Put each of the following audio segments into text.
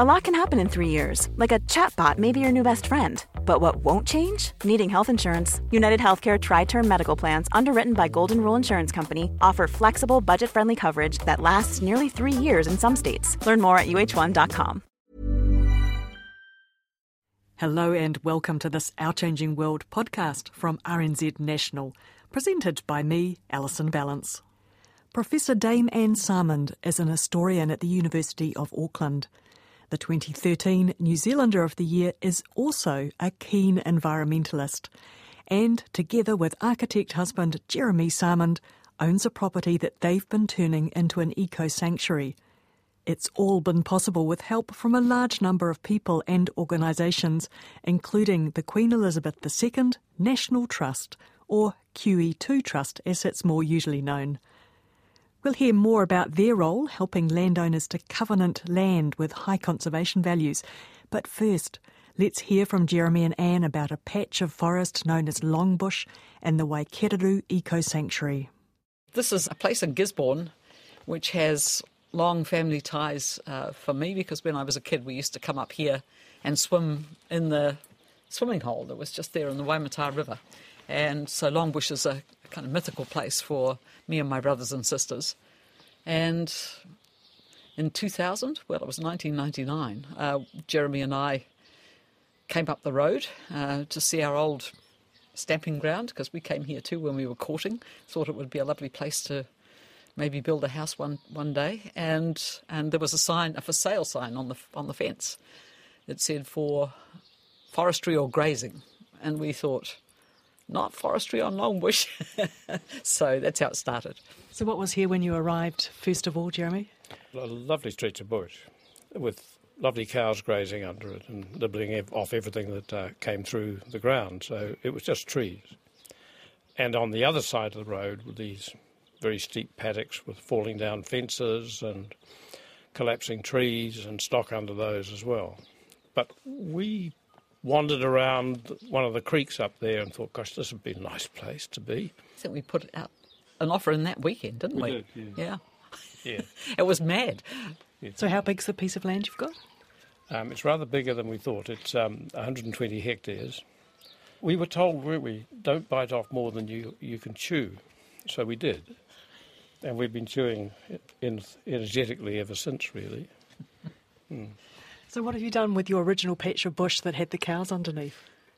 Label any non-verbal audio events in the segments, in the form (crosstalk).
A lot can happen in three years, like a chatbot may be your new best friend. But what won't change? Needing health insurance. United Healthcare Tri Term Medical Plans, underwritten by Golden Rule Insurance Company, offer flexible, budget friendly coverage that lasts nearly three years in some states. Learn more at uh1.com. Hello, and welcome to this Our Changing World podcast from RNZ National, presented by me, Alison Ballance. Professor Dame Anne Salmond is an historian at the University of Auckland. The 2013 New Zealander of the Year is also a keen environmentalist and, together with architect husband Jeremy Salmond, owns a property that they've been turning into an eco sanctuary. It's all been possible with help from a large number of people and organisations, including the Queen Elizabeth II National Trust, or QE2 Trust as it's more usually known. We'll hear more about their role helping landowners to covenant land with high conservation values. But first, let's hear from Jeremy and Anne about a patch of forest known as Longbush and the Waikereru Eco Sanctuary. This is a place in Gisborne which has long family ties uh, for me because when I was a kid we used to come up here and swim in the swimming hole that was just there in the Waimata River. And so Longbush is a kind of mythical place for me and my brothers and sisters. And in 2000, well, it was 1999, uh, Jeremy and I came up the road uh, to see our old stamping ground because we came here too when we were courting. Thought it would be a lovely place to maybe build a house one, one day. And and there was a sign, a for sale sign on the on the fence. It said for forestry or grazing, and we thought not forestry on Longbush. (laughs) so that's how it started. So, what was here when you arrived, first of all, Jeremy? A lovely stretch of bush with lovely cows grazing under it and nibbling off everything that uh, came through the ground. So, it was just trees. And on the other side of the road were these very steep paddocks with falling down fences and collapsing trees and stock under those as well. But we wandered around one of the creeks up there and thought, gosh, this would be a nice place to be. I think we put out an offer in that weekend, didn't we? we? Did, yeah. Yeah. yeah. (laughs) it was mad. Yeah. So, how big's the piece of land you've got? Um, it's rather bigger than we thought. It's um, 120 hectares. We were told, weren't we, don't bite off more than you, you can chew. So we did. And we've been chewing energetically ever since, really. (laughs) Mm. So, what have you done with your original patch of bush that had the cows underneath?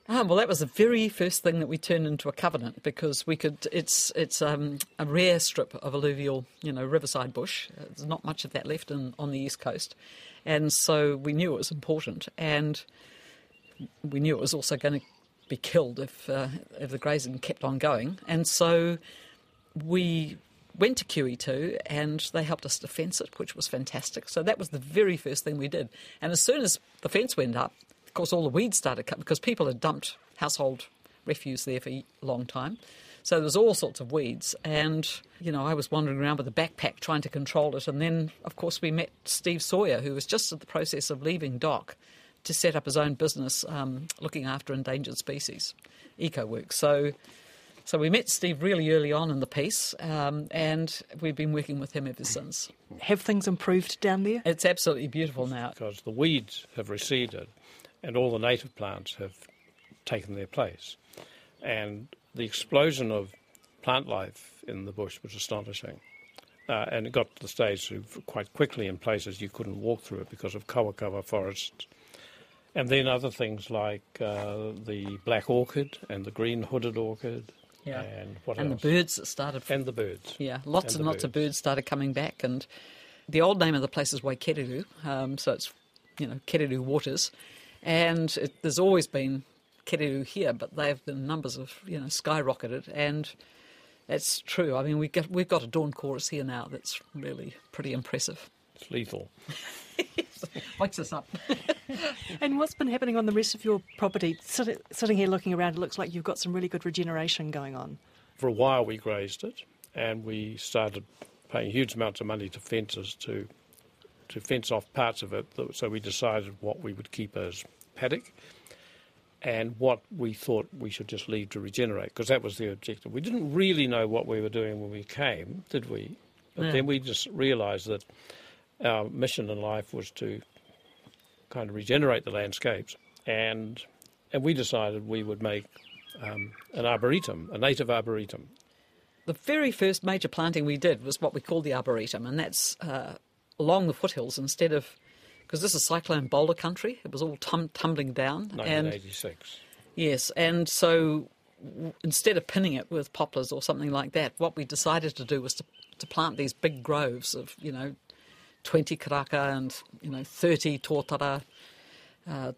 Ah, well, that was the very first thing that we turned into a covenant because we could. It's it's um, a rare strip of alluvial, you know, riverside bush. There's not much of that left in, on the east coast, and so we knew it was important, and we knew it was also going to be killed if uh, if the grazing kept on going, and so we went to QE2 and they helped us to fence it, which was fantastic. So that was the very first thing we did. And as soon as the fence went up, of course, all the weeds started coming because people had dumped household refuse there for a long time. So there was all sorts of weeds, and you know I was wandering around with a backpack trying to control it. And then, of course, we met Steve Sawyer, who was just in the process of leaving DOC to set up his own business um, looking after endangered species, EcoWorks. So so we met Steve really early on in the piece, um, and we've been working with him ever since. Have things improved down there? It's absolutely beautiful now. Because the weeds have receded, and all the native plants have taken their place. And the explosion of plant life in the bush was astonishing. Uh, and it got to the stage quite quickly in places you couldn't walk through it because of kawakawa forests. And then other things like uh, the black orchid and the green hooded orchid yeah. And what and else? the birds that started. And the birds. Yeah, lots and, and lots birds. of birds started coming back. And the old name of the place is Waikereru, um, so it's, you know, Kereru Waters. And it, there's always been Kereru here, but they've the numbers have, you know, skyrocketed. And that's true. I mean, we get, we've got a dawn chorus here now that's really pretty impressive. It's lethal. (laughs) (laughs) Wakes us up. (laughs) and what's been happening on the rest of your property? Sit, sitting here looking around, it looks like you've got some really good regeneration going on. For a while, we grazed it, and we started paying huge amounts of money to fences to to fence off parts of it. So we decided what we would keep as paddock and what we thought we should just leave to regenerate, because that was the objective. We didn't really know what we were doing when we came, did we? But No. then we just realised that our mission in life was to kind of regenerate the landscapes. And, and we decided we would make um, an arboretum, a native arboretum. The very first major planting we did was what we called the arboretum, and that's uh, along the foothills instead of because this is cyclone boulder country. It was all tum- tumbling down. 1986. And, yes, and so w- instead of pinning it with poplars or something like that, what we decided to do was to, to plant these big groves of, you know, 20 karaka and, you know, 30 tōtara, uh,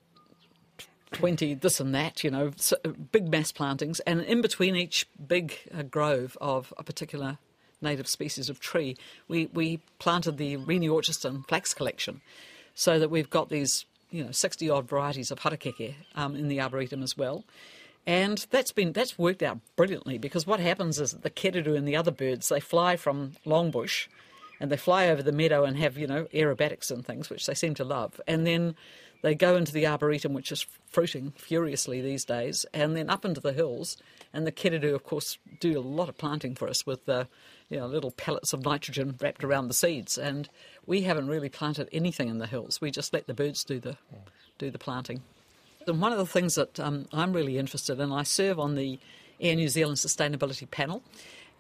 20 this and that, you know, so big mass plantings. And in between each big uh, grove of a particular native species of tree, we, we planted the Rene Orchiston flax collection so that we've got these, you know, 60 odd varieties of harakeke um, in the arboretum as well. And that's been that's worked out brilliantly because what happens is that the kereru and the other birds they fly from Longbush and they fly over the meadow and have you know aerobatics and things which they seem to love. And then they go into the arboretum which is fruiting furiously these days and then up into the hills. And the kereru of course do a lot of planting for us with the you know little pellets of nitrogen wrapped around the seeds. And we haven't really planted anything in the hills. We just let the birds do the do the planting. And one of the things that um, I'm really interested in, I serve on the Air New Zealand Sustainability Panel,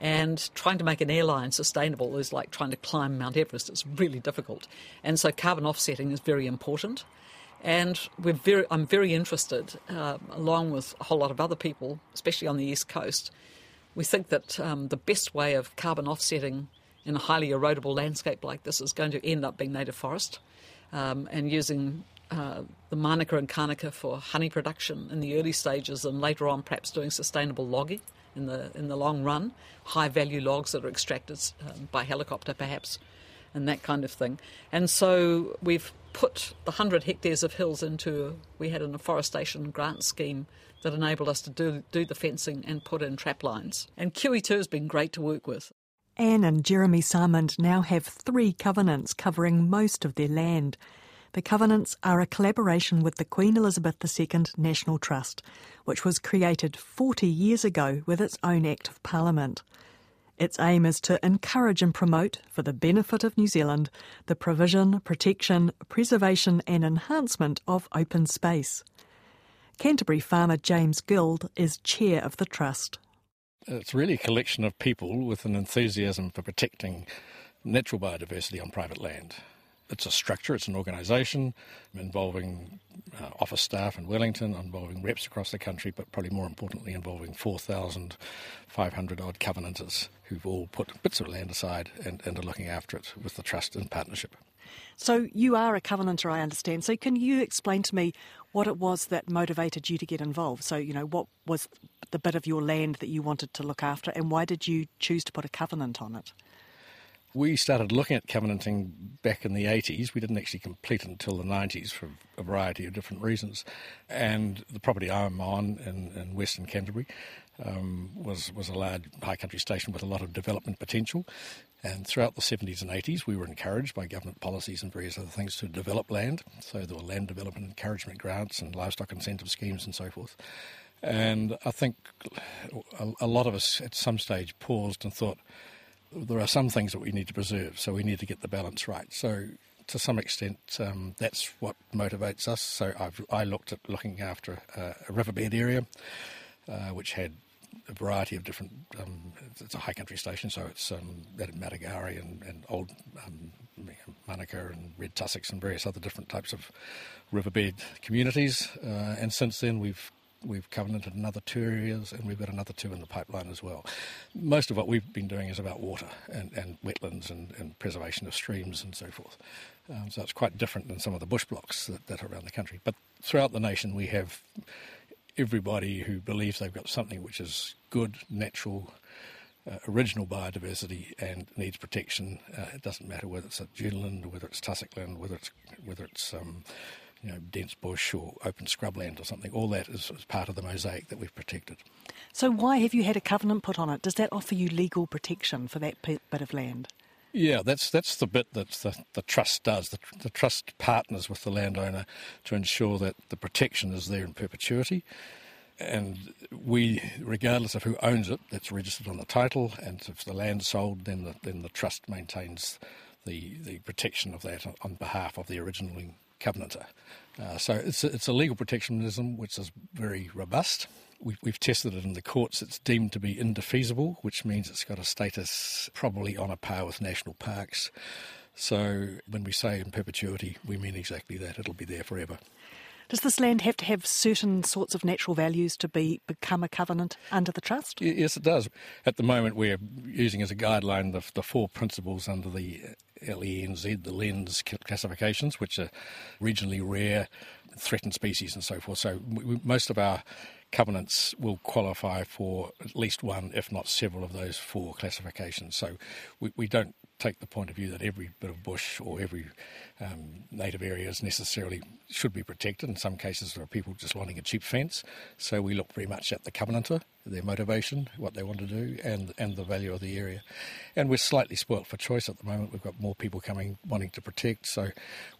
and trying to make an airline sustainable is like trying to climb Mount Everest. It's really difficult. And so carbon offsetting is very important. And we're very, I'm very interested, uh, along with a whole lot of other people, especially on the East Coast. We think that um, the best way of carbon offsetting in a highly erodible landscape like this is going to end up being native forest um, and using uh, the Manuka and Kānuka for honey production in the early stages, and later on perhaps doing sustainable logging in the in the long run, high value logs that are extracted um, by helicopter perhaps, and that kind of thing. And so we've put the hundred hectares of hills into we had an afforestation grant scheme that enabled us to do do the fencing and put in trap lines. And QE2 has been great to work with. Anne and Jeremy Salmond now have three covenants covering most of their land. The covenants are a collaboration with the Queen Elizabeth II National Trust, which was created 40 years ago with its own Act of Parliament. Its aim is to encourage and promote, for the benefit of New Zealand, the provision, protection, preservation, and enhancement of open space. Canterbury farmer James Guild is chair of the Trust. It's really a collection of people with an enthusiasm for protecting natural biodiversity on private land it's a structure, it's an organisation involving uh, office staff in Wellington, involving reps across the country, but probably more importantly involving 4,500 odd covenanters who've all put bits of land aside and, and are looking after it with the trust and partnership. So you are a covenanter, I understand. So can you explain to me what it was that motivated you to get involved? So, you know, what was the bit of your land that you wanted to look after and why did you choose to put a covenant on it? We started looking at covenanting back in the 80s. We didn't actually complete it until the 90s for a variety of different reasons. And the property I'm on in, in Western Canterbury um, was, was a large high country station with a lot of development potential. And throughout the 70s and 80s, we were encouraged by government policies and various other things to develop land. So there were land development encouragement grants and livestock incentive schemes and so forth. And I think a, a lot of us at some stage paused and thought, there are some things that we need to preserve, so we need to get the balance right. So, to some extent, um, that's what motivates us. So, I've, i looked at looking after a riverbed area, uh, which had a variety of different. Um, it's a high country station, so it's um, matagouri and, and old um, Manuka and red tussocks and various other different types of riverbed communities. Uh, and since then, we've we've covenanted another two areas, and we've got another two in the pipeline as well. Most of what we've been doing is about water and, and wetlands and, and, preservation of streams and so forth. Um, so it's quite different than some of the bush blocks that, that, are around the country. But throughout the nation, we have everybody who believes they've got something which is good, natural, uh, original biodiversity and needs protection. Uh, it doesn't matter whether it's a duneland, whether it's tussock land, whether it's whether it's um, you know, dense bush or open scrubland or something. All that is, is, part of the mosaic that we've protected. So, why have you had a covenant put on it? Does that offer you legal protection for that bit of land? Yeah, that's that's the bit that the, the trust does. The, the trust partners with the landowner to ensure that the protection is there in perpetuity. And we, regardless of who owns it, that's registered on the title. And if the land's sold, then the, then the trust maintains the, the protection of that on behalf of the originally covenanter. Uh, so it's a, it's a legal protectionism which is very robust. We've, we've tested it in the courts. It's deemed to be indefeasible, which means it's got a status probably on a par with national parks. So when we say in perpetuity, we mean exactly that. It'll be there forever. Does this land have to have certain sorts of natural values to be become a covenant under the trust? Yes, it does. At the moment, we're using as a guideline the, the four principles under the LENZ, the LENZ classifications, which are regionally rare, threatened species, and so forth. So we, most of our covenants will qualify for at least one, if not several, of those four classifications. So we, we don't take the point of view that every bit of bush or every um, native is necessarily should be protected. In some cases, there are people just wanting a cheap fence. So we look very much at the covenanter, their motivation, what they want to do, and and the value of the area. And we're slightly spoilt for choice at the moment. We've got more people coming wanting to protect. So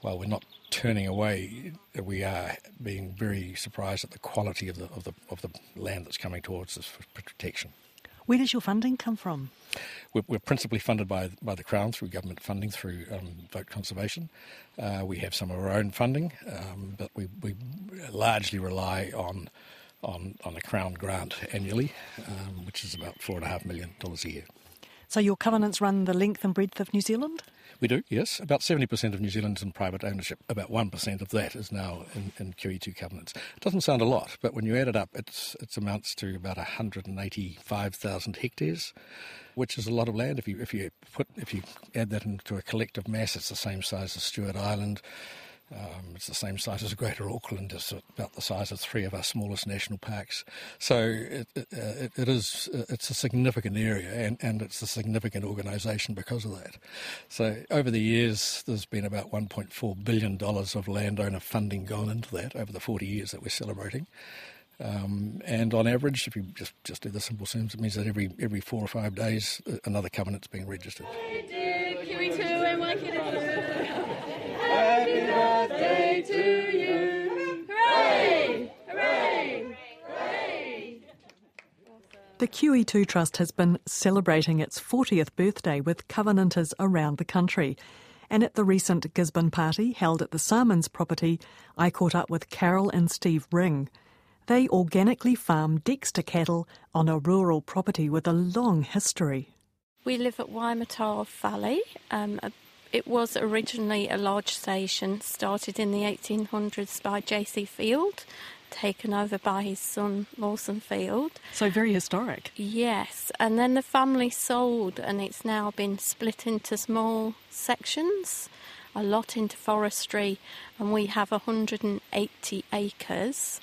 while we're not turning away, we are being very surprised at the quality of the of the of the land that's coming towards us for protection. Where does your funding come from? We're, we're principally funded by by the Crown through government funding through um, vote conservation. Uh, we have some of our own funding, um, but we, we largely rely on on on a Crown grant annually, um, which is about four and a half million dollars a year. So your covenants run the length and breadth of New Zealand? We do, yes. About 70% of New Zealand's in private ownership. About 1% of that is now in, in QE2 covenants. It doesn't sound a lot, but when you add it up, it's, it amounts to about 185,000 hectares, which is a lot of land. If you, if, you put, if you add that into a collective mass, it's the same size as Stewart Island. Um, it's the same size as Greater Auckland. It's about the size of three of our smallest national parks. So it, it, uh, it is uh, it's a significant area, and, and it's a significant organisation because of that. So over the years, there's been about 1.4 billion dollars of landowner funding gone into that over the 40 years that we're celebrating. Um, and on average, if you just, just do the simple sums, it means that every every four or five days, uh, another covenant's being registered. to you. Hooray! Hooray! Hooray! The QE2 Trust has been celebrating its 40th birthday with Covenanters around the country. And at the recent Gisborne party held at the Salmonds property, I caught up with Carol and Steve Ring. They organically farm Dexter cattle on a rural property with a long history. We live at Waimata Valley, um, it was originally a large station, started in the 1800s by J.C. Field, taken over by his son Lawson Field. So very historic. Yes, and then the family sold, and it's now been split into small sections, a lot into forestry, and we have 180 acres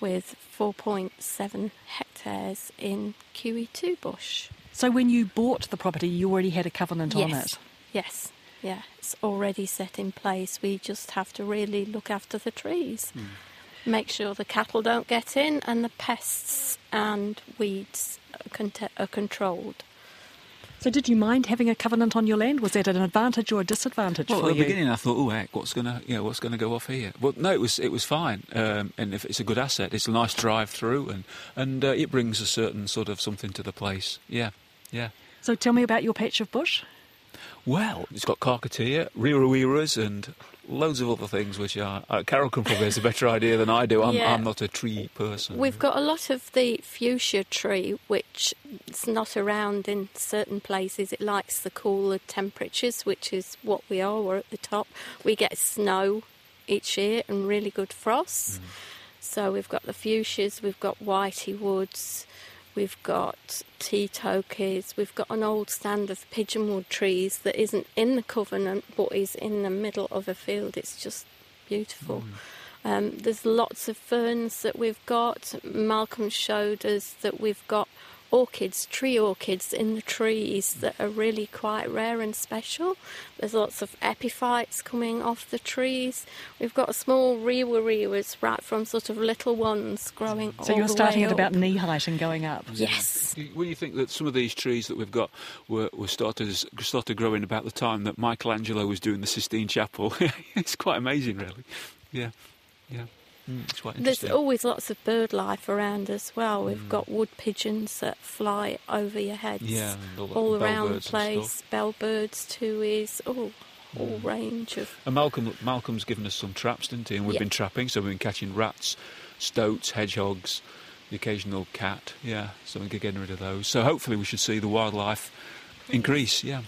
with 4.7 hectares in QE2 bush. So when you bought the property, you already had a covenant yes. on it? Yes yeah, it's already set in place. We just have to really look after the trees, mm. Make sure the cattle don't get in, and the pests and weeds are controlled. So, did you mind having a covenant on your land? Was that an advantage or a disadvantage well, for you? At the beginning, I thought, "Oh, heck, what's gonna, you know, what's gonna go off here?" Well, no, it was it was fine, um, and if it's a good asset, it's a nice drive through, and and uh, it brings a certain sort of something to the place. Yeah, yeah. So, tell me about your patch of bush. Well, it's got Kahikatea, Rereras, and loads of other things which are. Uh, Carol can probably has a better idea than I do. I'm, yeah. I'm, not a tree person. We've got a lot of the fuchsia tree, which is not around in certain places. It likes the cooler temperatures, which is what we are. We're at the top. We get snow each year and really good frosts. Mm. So we've got the fuchsias, we've got whitey woods, We've got titokis. We've got an old stand of pigeonwood trees that isn't in the covenant but is in the middle of a field. It's just beautiful. Mm. Um, there's lots of ferns that we've got. Malcolm showed us that we've got orchids, tree orchids in the trees that are really quite rare and special. There's lots of epiphytes coming off the trees. We've got small rewa right from sort of little ones growing. So you're starting at about knee height and going up. Yes. Well, you think that some of these trees that we've got were, were started started growing about the time that Michelangelo was doing the Sistine Chapel? (laughs) it's quite amazing, really. Yeah, yeah. Mm, There's always lots of bird life around as well. We've mm. got wood pigeons that fly over your heads yeah, all, all around the place. Bellbirds, too is oh, whole range of. And Malcolm, Malcolm's given us some traps, didn't he? And we've Yeah. been trapping, so we've been catching rats, stoats, hedgehogs, the occasional cat. Yeah, so we're getting rid of those. So hopefully we should see the wildlife increase. Yeah,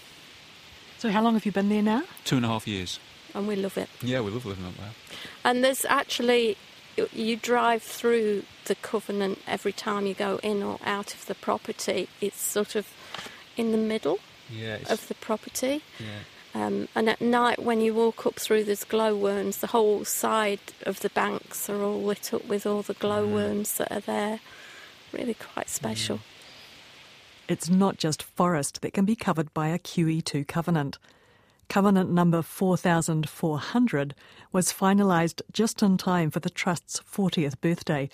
So, how long have you been there now? two and a half years. And we love it. Yeah, we love living up there. And there's actually, you drive through the covenant every time you go in or out of the property. It's sort of in the middle Yeah, of the property. yeah. Um, and at night, when you walk up through, there's glowworms. The whole side of the banks are all lit up with all the glowworms that are there. Really quite special. It's not just forest that can be covered by a QE2 covenant. Covenant number 4400 was finalised just in time for the Trust's 40th birthday,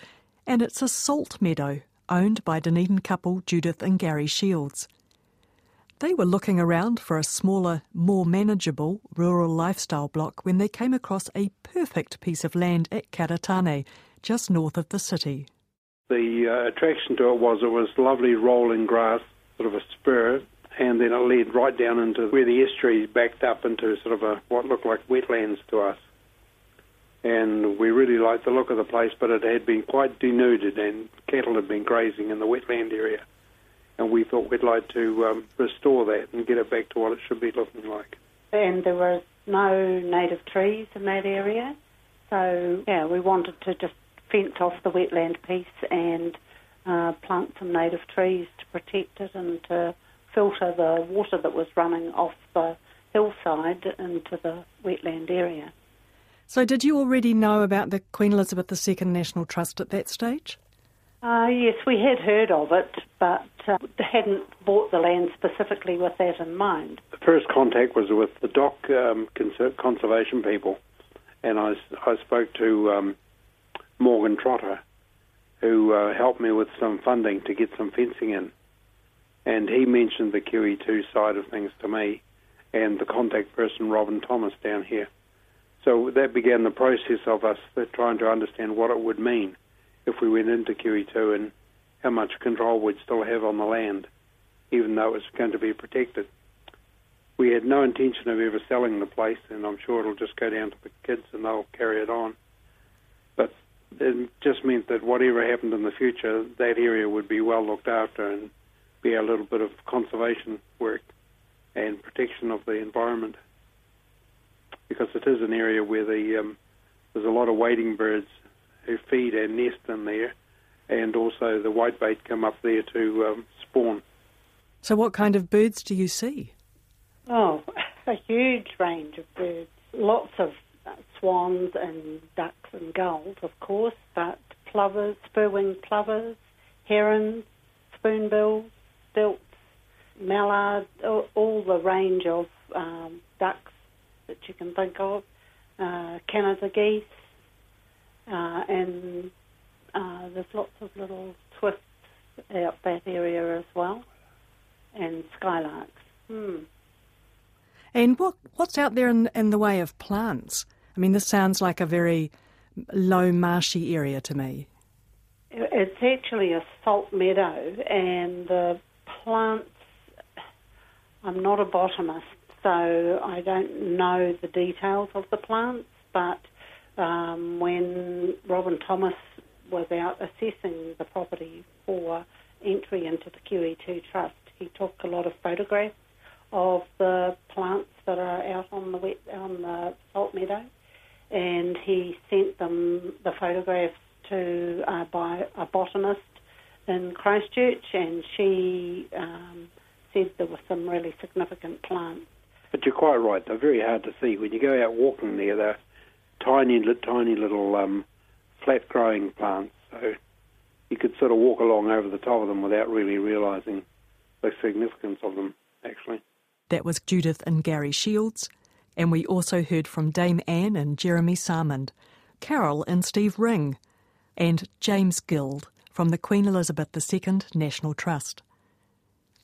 and it's a salt meadow owned by Dunedin couple Judith and Gary Shields. They were looking around for a smaller, more manageable rural lifestyle block when they came across a perfect piece of land at Karitane, just north of the city. The uh, attraction to it was it was lovely rolling grass, sort of a spur, and then it led right down into where the estuary backed up into sort of a what looked like wetlands to us. And we really liked the look of the place, but it had been quite denuded, and cattle had been grazing in the wetland area. And we thought we'd like to um, restore that and get it back to what it should be looking like. and there was no native trees in that area. So, yeah, we wanted to just fence off the wetland piece and uh, plant some native trees to protect it and to filter the water that was running off the hillside into the wetland area. So, did you already know about the Queen Elizabeth II National Trust at that stage? Uh, yes, we had heard of it, but uh, hadn't bought the land specifically with that in mind. The first contact was with the DOC um, conser- conservation people, and I spoke to um, Morgan Trotter, who uh, helped me with some funding to get some fencing in. And he mentioned the QE2 side of things to me, and the contact person, Robin Thomas, down here. So that began the process of us trying to understand what it would mean if we went into QE2 and how much control we'd still have on the land, even though it was going to be protected we had no intention of ever selling the place, and I'm sure it'll just go down to the kids and they'll carry it on. But it just meant that whatever happened in the future, that area would be well looked after and be a little bit of conservation work and protection of the environment. Because it is an area where the um, there's a lot of wading birds who feed and nest in there, and also the whitebait come up there to um, spawn. So, what kind of birds do you see? Oh, (laughs) a huge range of birds. Lots of uh, swans and ducks and gulls, of course, but plovers, spur-winged plovers, herons, spoonbills, stilts, mallard, all, all the range of um, ducks that you can think of, uh, Canada geese, uh, and uh, there's lots of little twists out that area as well, and skylarks. Hmm. And what what's out there in, in the way of plants? I mean, this sounds like a very low marshy area to me. It's actually a salt meadow, and the plants. I'm not a botanist, so I don't know the details of the plants. But um, when Robin Thomas was out assessing the property for entry into the QE2 Trust, he took a lot of photographs of the plants that are out on the wet on the salt meadow, and he sent them the photographs to uh, by a botanist in Christchurch, and she um, said there were some really significant plants. But you're quite right; they're very hard to see when you go out walking there. They're tiny, tiny little um, flat-growing plants, so you could sort of walk along over the top of them without really realising the significance of them. Actually. That was Judith and Gary Shields, and we also heard from Dame Anne and Jeremy Salmond, Carol and Steve Ring, and James Guild from the Queen Elizabeth II National Trust.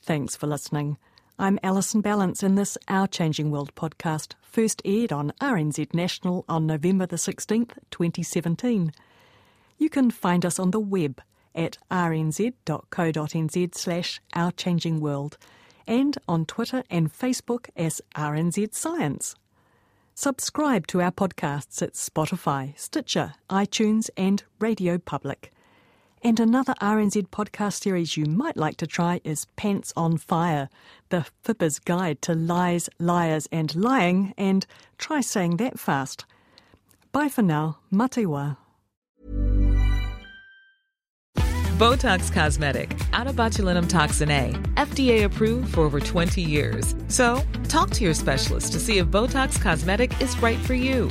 Thanks for listening. I'm Alison Ballance in this Our Changing World podcast, first aired on RNZ National on November the 16th, 2017. You can find us on the web at rnz.co.nz slash ourchangingworld and on Twitter and Facebook as RNZ Science. Subscribe to our podcasts at Spotify, Stitcher, iTunes, and Radio Public. And another RNZ podcast series you might like to try is Pants on Fire, the Fibber's Guide to Lies, Liars, and Lying, and try saying that fast. Bye for now, mā te wā. Botox Cosmetic, out of botulinum toxin A, FDA approved for over 20 years. So, talk to your specialist to see if Botox Cosmetic is right for you.